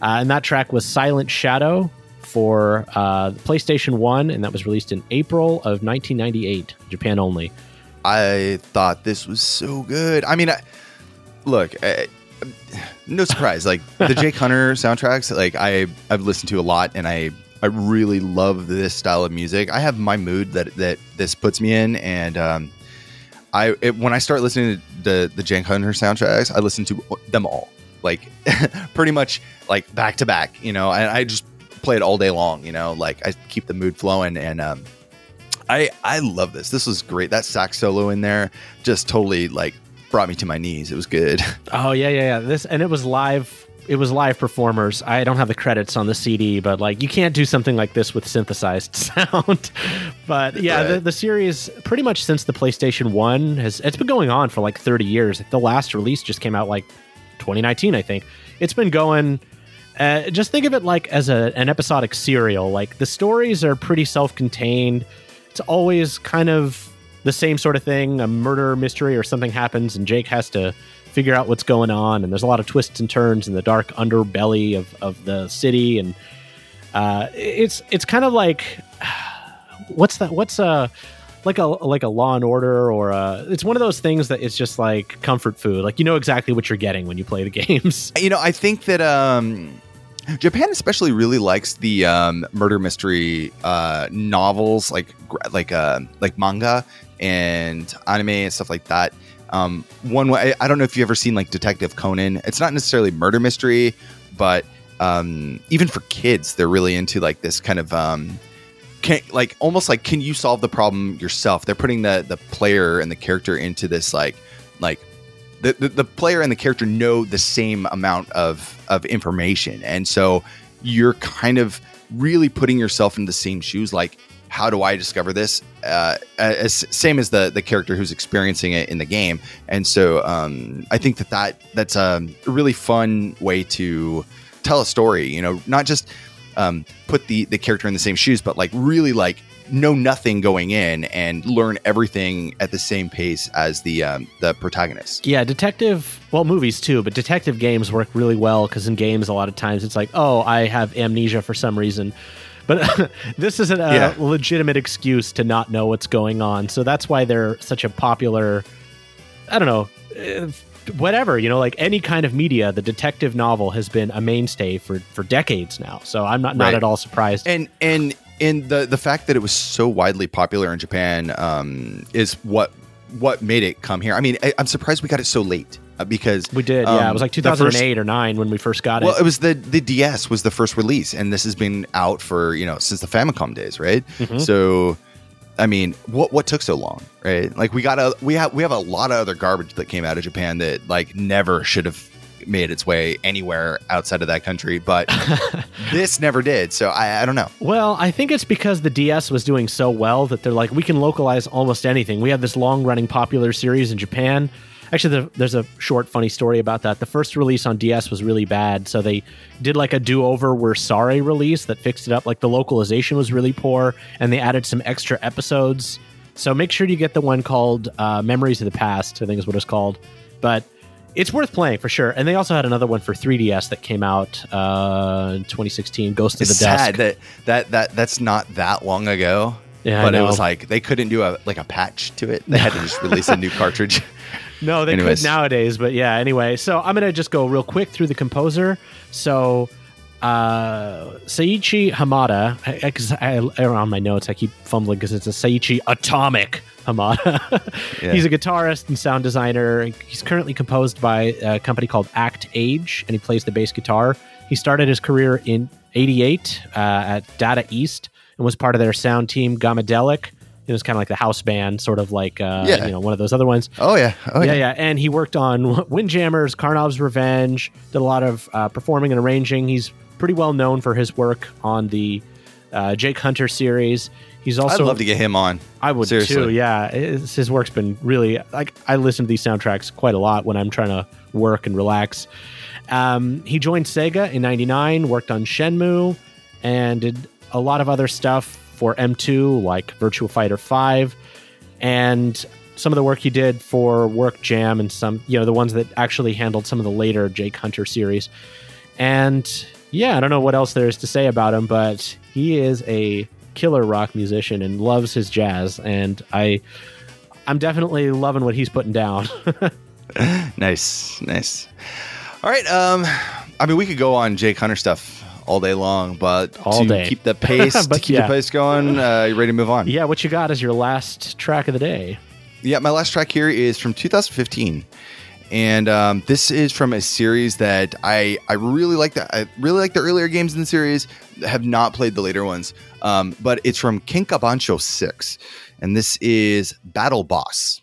Uh, and that track was Silent Shadow for uh, PlayStation 1, and that was released in April of 1998, Japan only. I thought this was so good. I mean, I, look, I, no surprise. Like the Jake Hunter soundtracks, like I I've listened to a lot, and I I really love this style of music. I have my mood that that this puts me in, and um, I it, when I start listening to the the Jake Hunter soundtracks, I listen to them all, like pretty much like back to back. You know, and I just play it all day long. You know, like I keep the mood flowing, and um, I I love this. This was great. That sax solo in there just totally like brought me to my knees. It was good. Oh yeah, yeah, yeah. This and it was live. It was live performers. I don't have the credits on the CD, but like you can't do something like this with synthesized sound. but yeah, right. the, the series pretty much since the PlayStation One has it's been going on for like 30 years. The last release just came out like 2019, I think. It's been going. Uh, just think of it like as a, an episodic serial. Like the stories are pretty self-contained. It's always kind of the same sort of thing a murder mystery or something happens and jake has to figure out what's going on. And there's a lot of twists and turns in the dark underbelly of, of the city. And uh, it's it's kind of like what's that what's a like a like a law and order or a, it's one of those things that it's just like comfort food. Like you know exactly what you're getting when you play the games. You know i think that um Japan especially really likes the um, murder mystery uh, novels, like like uh, like manga and anime and stuff like that. Um, one way, I don't know if you've ever seen like Detective Conan. It's not necessarily murder mystery, but um, even for kids, they're really into like this kind of um, can, like almost like can you solve the problem yourself? They're putting the the player and the character into this like like the, the, the player and the character know the same amount of of information, and so you're kind of really putting yourself in the same shoes. Like how do I discover this? Uh, as same as the the character who's experiencing it in the game, and so um, I think that that that's a really fun way to tell a story. You know, not just um, put the the character in the same shoes, but like really like know nothing going in and learn everything at the same pace as the um, the protagonist. Yeah, detective. Well, movies too, but detective games work really well because in games a lot of times it's like, oh, I have amnesia for some reason but this isn't a yeah. legitimate excuse to not know what's going on. So that's why they're such a popular. I don't know. Eh, whatever you know, like any kind of media, the detective novel has been a mainstay for for decades now. So I'm not not right. at all surprised. And and and the the fact that it was so widely popular in Japan um, is what what made it come here. I mean, I, I'm surprised we got it so late. Uh, because we did. Um, yeah, it was like 2008 first, or nine when we first got it. Well, it was the the DS was the first release, and this has been out for you know since the Famicom days, right? Mm-hmm. So, I mean, what what took so long, right? Like we got a we have we have a lot of other garbage that came out of Japan that like never should have made its way anywhere outside of that country, but this never did. So I, I, don't know. Well, I think it's because the DS was doing so well that they're like, we can localize almost anything. We have this long running popular series in Japan. Actually, there's a short, funny story about that. The first release on DS was really bad, so they did like a do-over "We're Sorry" release that fixed it up. Like the localization was really poor, and they added some extra episodes. So make sure you get the one called uh, "Memories of the Past." I think is what it's called, but it's worth playing for sure. And they also had another one for 3DS that came out uh, in 2016, Ghost it's of the Dusk. That that that that's not that long ago. Yeah, but it was like they couldn't do a like a patch to it. They had to just release a new cartridge. No, they Anyways. could nowadays, but yeah. Anyway, so I'm gonna just go real quick through the composer. So uh, Seiichi Hamada, because I, I, I, on my notes I keep fumbling because it's a Seiichi Atomic Hamada. yeah. He's a guitarist and sound designer. He's currently composed by a company called Act Age, and he plays the bass guitar. He started his career in '88 uh, at Data East and was part of their sound team Gamadelic it was kind of like the house band, sort of like uh, yeah. you know one of those other ones. Oh yeah, oh yeah, yeah. yeah. And he worked on Windjammers, Karnov's Revenge, did a lot of uh, performing and arranging. He's pretty well known for his work on the uh, Jake Hunter series. He's also. I'd love to get him on. I would Seriously. too. Yeah, it's, his work's been really like I listen to these soundtracks quite a lot when I'm trying to work and relax. Um, he joined Sega in '99, worked on Shenmue and did a lot of other stuff for M2, like Virtua Fighter 5, and some of the work he did for Work Jam and some, you know, the ones that actually handled some of the later Jake Hunter series. And yeah, I don't know what else there is to say about him, but he is a killer rock musician and loves his jazz. And I, I'm definitely loving what he's putting down. nice, nice. All right. Um, I mean, we could go on Jake Hunter stuff all day long, but All to day. keep the pace, to keep yeah. the pace going, uh, you ready to move on? yeah, what you got is your last track of the day. Yeah, my last track here is from 2015, and um, this is from a series that I I really like. The, I really like the earlier games in the series. Have not played the later ones, um, but it's from Kenkabancho Six, and this is Battle Boss.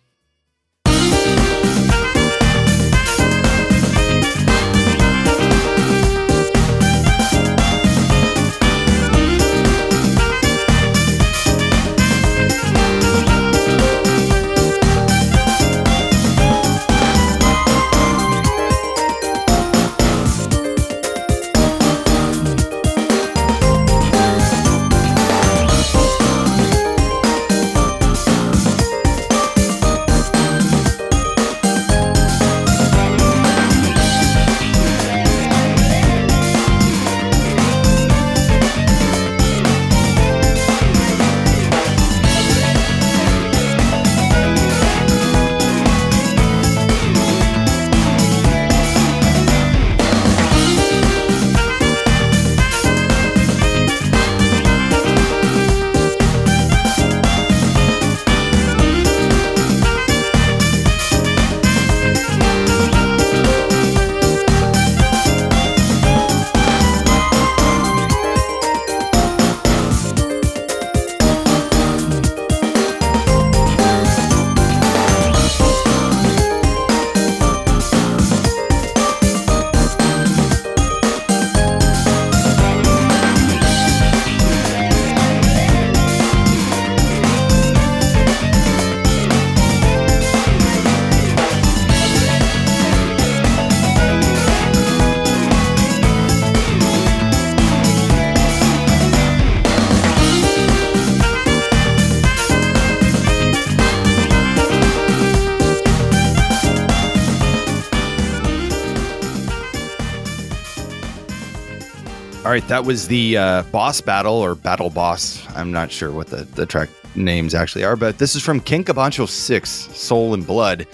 All right, that was the uh, boss battle or battle boss. I'm not sure what the, the track names actually are, but this is from Kenkabancho 6 Soul and Blood,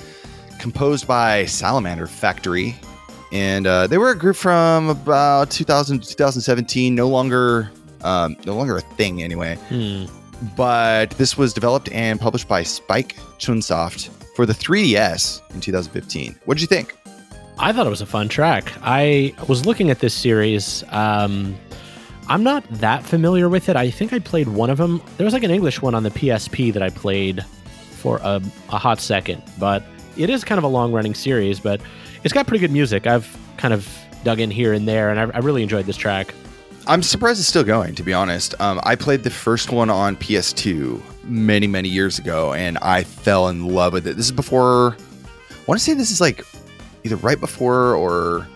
composed by Salamander Factory. And uh, they were a group from about 2000 to 2017, no longer um, no longer a thing anyway. Hmm. But this was developed and published by Spike Chunsoft for the 3DS in 2015. What did you think? I thought it was a fun track. I was looking at this series. Um, I'm not that familiar with it. I think I played one of them. There was like an English one on the PSP that I played for a, a hot second, but it is kind of a long running series, but it's got pretty good music. I've kind of dug in here and there, and I, I really enjoyed this track. I'm surprised it's still going, to be honest. Um, I played the first one on PS2 many, many years ago, and I fell in love with it. This is before, I want to say this is like either right before or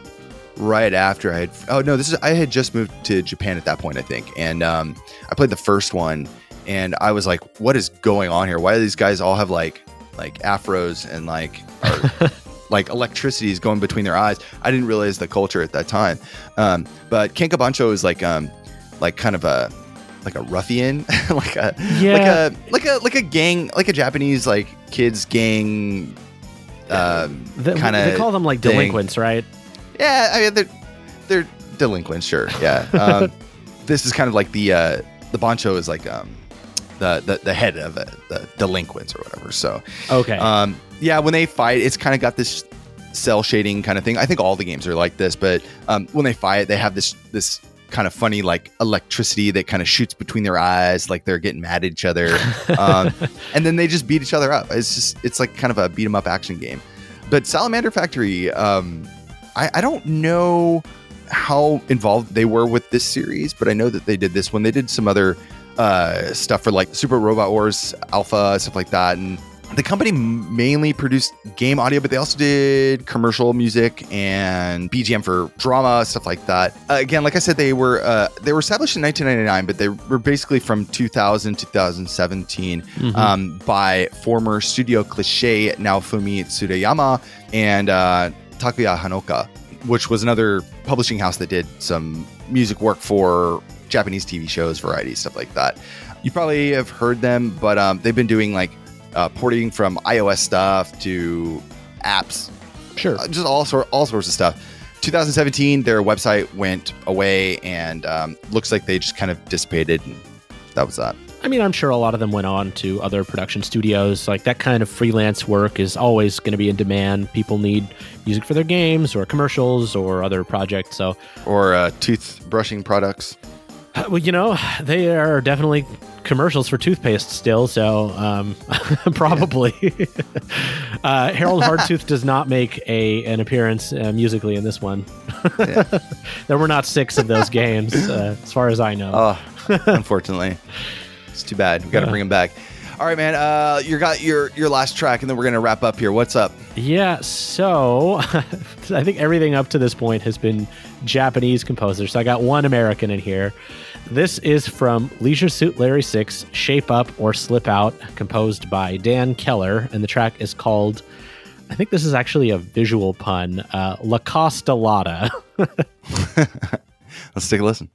right after I had. Oh no, this is I had just moved to Japan at that point, I think, and um, I played the first one, and I was like, "What is going on here? Why do these guys all have like like afros and like are, like electricity is going between their eyes?" I didn't realize the culture at that time. Um, but Kenkabancho is like um like kind of a like a ruffian, like a Yeah. like a like a like a gang, like a Japanese like kids gang. Um, The- kind of they call them like thing. delinquents, right? Yeah, I mean they're they're delinquents, sure. Yeah. Um, this is kind of like the uh, the Bancho is like um, the, the the head of it, the delinquents or whatever. So Okay. um, yeah, when they fight, it's kind of got this cell shading kind of thing. I think all the games are like this, but um, when they fight, they have this this kind of funny like electricity that kind of shoots between their eyes, like they're getting mad at each other, um, and then they just beat each other up. It's just it's like kind of a beat 'em up action game. But Salamander Factory, um, I, I don't know how involved they were with this series, but I know that they did this when they did some other uh, stuff for like Super Robot Wars Alpha stuff like that, and the company mainly produced game audio, but they also did commercial music and BGM for drama stuff like that. Uh, again, like I said, they were uh, they were established in 1999, but they were basically from 2000 2017 Mhm. um, by former Studio Cliche Naofumi Tsurayama and uh, Takuya Hanoka, which was another publishing house that did some music work for Japanese TV shows, variety stuff like that. You probably have heard them, but um, they've been doing like uh, porting from iOS stuff to apps, Sure. uh, just all sort all sorts of stuff. 2017, their website went away, and um, looks like they just kind of dissipated. And that was that. I mean, I'm sure a lot of them went on to other production studios. Like that kind of freelance work is always going to be in demand. People need music for their games or commercials or other projects. So, Or uh, tooth brushing products. well, you know, they are definitely commercials for toothpaste still. So, um, probably uh, Harold Hardtooth does not make a an appearance uh, musically in this one. Yeah. there were not six of those games, uh, as far as I know. Oh, unfortunately, it's too bad. We got to Yeah. bring him back. All right, man. Uh, you got your your last track, and then we're gonna wrap up here. What's up? Yeah, so I think everything up to this point has been Japanese composers. So I got one American in here. This is from Leisure Suit Larry 6, Shape Up or Slip Out, composed by Dan Kehler. And the track is called, I think this is actually a visual pun, uh, La Costa Lotta. Let's take a listen.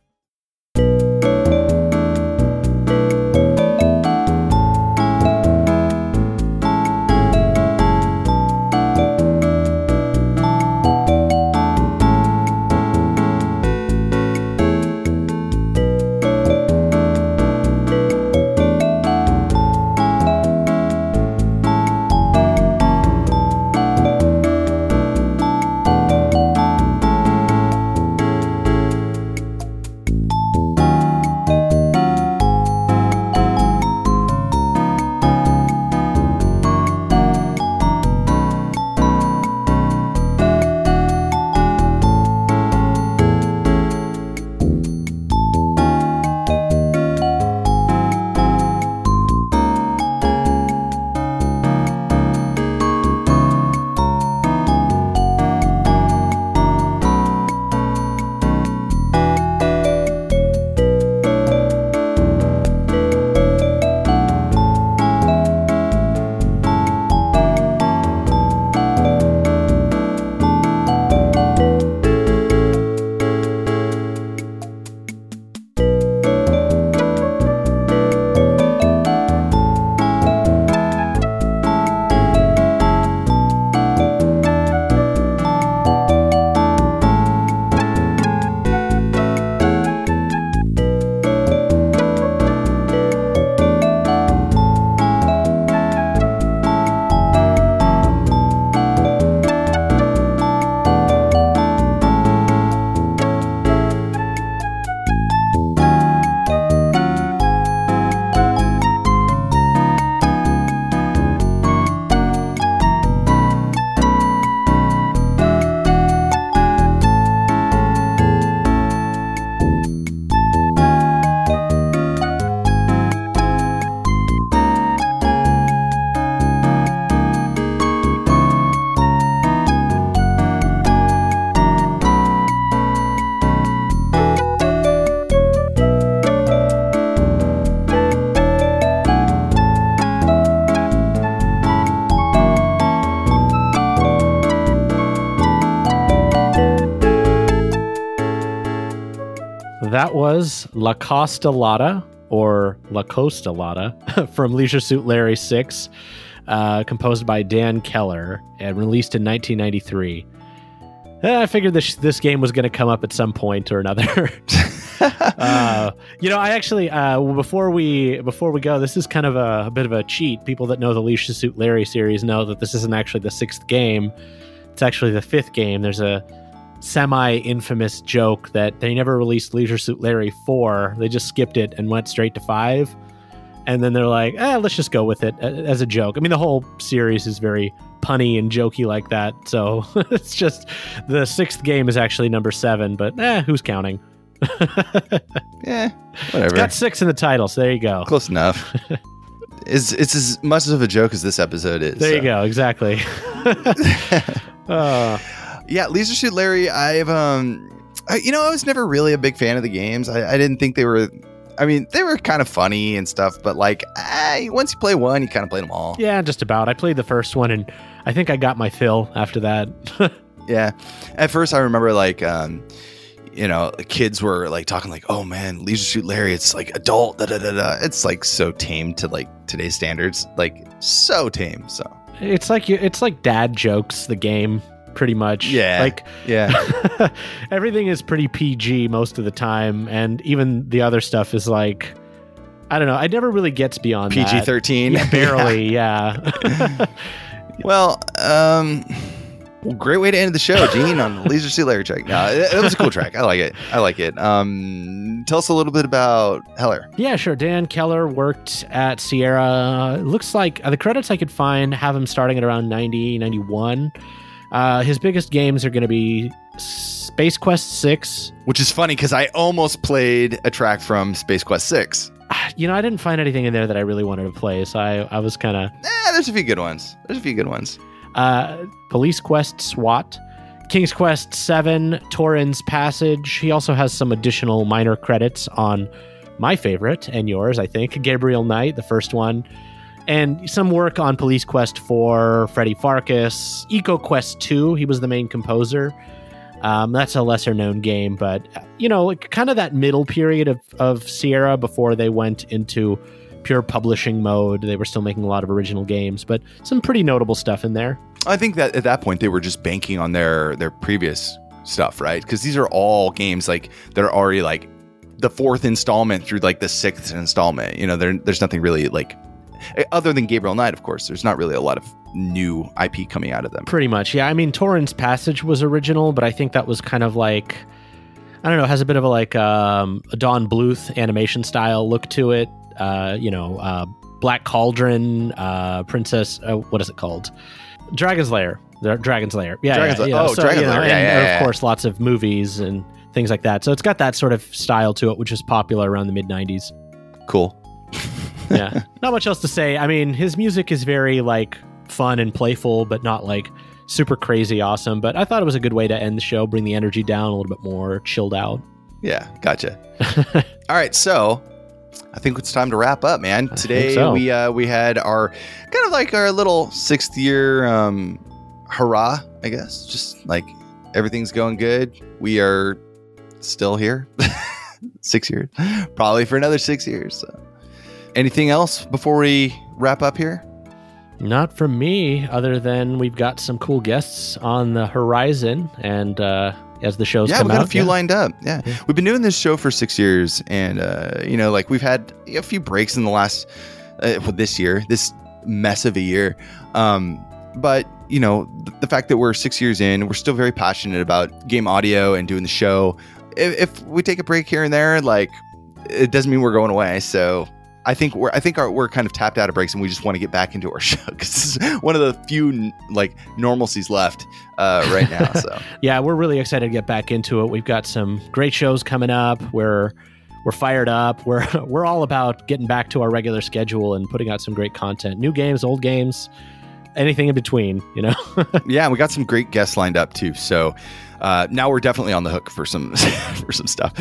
That was La Costa Lotta or La Costa Lotta from Leisure Suit Larry 6, uh, composed by Dan Kehler and released in 1993. Eh, I figured this this game was going to come up at some point or another. uh, you know, I actually uh, before we before we go, this is kind of a, a bit of a cheat. People that know the Leisure Suit Larry series know that this isn't actually the sixth game; it's actually the fifth game. There's a semi-infamous joke that they never released Leisure Suit Larry four; they just skipped it and went straight to five. And then they're like, eh, let's just go with it as a joke. I mean, the whole series is very punny and jokey like that. So it's just the sixth game is actually number seven, but eh, who's counting? Yeah, whatever. Got six in the title, so there you go. Close enough. It's it's as much of a joke as this episode is. There so. you go. Exactly. uh, Yeah, Leisure Suit Larry. I've um, I, you know, I was never really a big fan of the games. I, I didn't think they were. I mean, they were kind of funny and stuff, but like, I, once you play one, you kind of play them all. yeah, just about. I played the first one, and I think I got my fill after that. Yeah. At first, I remember like, um, you know, the kids were like talking like, "Oh man, Leisure Suit Larry, it's like adult." Da da da da. It's like so tame to like today's standards, like so tame. So it's like you. It's like dad jokes. The game, pretty much. Yeah. Like yeah, everything is pretty PG most of the time, and even the other stuff is like, I don't know. It never really gets beyond. PG thirteen. Yeah, barely. yeah. Well, um, well, great way to end the show, Gene, on Leisure Suit Larry track. No, it, it was a cool track. I like it. I like it. Um, tell us a little bit about Heller. Yeah, sure. Dan Kehler worked at Sierra. Looks like uh, the credits I could find have him starting at around 90, 91. Uh, his biggest games are going to be Space Quest 6. Which is funny because I almost played a track from Space Quest Six. Ah, You know, I didn't find anything in there that I really wanted to play, so I, I was kind of Eh, there's a few good ones. There's a few good ones. uh, Police Quest SWAT, King's Quest 7, Torin's Passage. He also has some additional minor credits on my favorite and yours, I think, Gabriel Knight, the first one. And some work on Police Quest 4, Freddy Pharkas, Eco Quest 2, he was the main composer. Um, that's a lesser known game, but you know, like kind of that middle period of, of Sierra before they went into pure publishing mode. They were still making a lot of original games, but some pretty notable stuff in there. I think that at that point they were just banking on their their previous stuff, right? Because these are all games like that are already like the fourth installment through like the sixth installment. You know, there, there's nothing really like other than Gabriel Knight, of course. There's not really a lot of new IP coming out of them. Pretty much, yeah. I mean, Torin's Passage was original, but I think that was kind of like, I don't know, has a bit of a like um, a Don Bluth animation style look to it. Uh, you know, uh, Black Cauldron, uh, Princess, uh, what is it called? Dragon's Lair. Dragon's Lair. Yeah, Dragon's yeah, know, Oh, Dragon's you know, Lair. Yeah, and yeah, of course, lots of movies and things like that. So it's got that sort of style to it, which was popular around the mid '90s. Cool. Yeah not much else to say i mean his music is very like fun and playful but not like super crazy awesome but i thought it was a good way to end the show bring the energy down a little bit more chilled out Yeah, gotcha. All right, so I think it's time to wrap up, man. Today so. we uh, we had our kind of like our little sixth year um, hurrah, I guess. Just like everything's going good. We are still here, six years, probably for another six years. So. Anything else before we wrap up here? not from me other than we've got some cool guests on the horizon and uh as the shows yeah, come we got out a few yeah. lined up. Yeah. Yeah. we've been doing this show for six years, and uh, you know, like we've had a few breaks in the last uh, well, this year, this mess of a year. Um, but you know, th- the fact that we're six years in, we're still very passionate about game audio and doing the show. If, if we take a break here and there, like it doesn't mean we're going away. So. I think we're I think our, we're kind of tapped out of breaks and we just want to get back into our show because this is one of the few like normalcies left uh, right now. So yeah we're really excited to get back into it we've got some great shows coming up we're we're fired up we're we're all about getting back to our regular schedule and putting out some great content new games old games anything in between you know yeah, we got some great guests lined up too. So uh, now we're definitely on the hook for some for some stuff.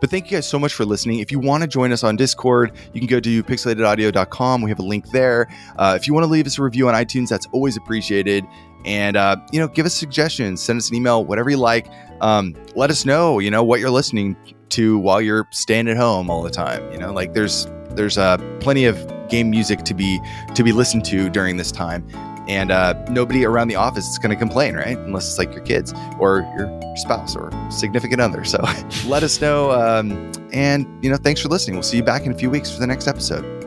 But thank you guys so much for listening. If you want to join us on Discord, you can go to pixelatedaudio.com. We have a link there. Uh, if you want to leave us a review on iTunes, that's always appreciated. And uh, you know, give us suggestions, send us an email, whatever you like. Um, let us know, you know, what you're listening to while you're staying at home all the time. You know, like there's there's uh, plenty of game music to be to be listened to during this time and uh, nobody around the office is going to complain, right? Unless it's like your kids or your spouse or significant other. So let us know. Um, and, you know, thanks for listening. We'll see you back in a few weeks for the next episode.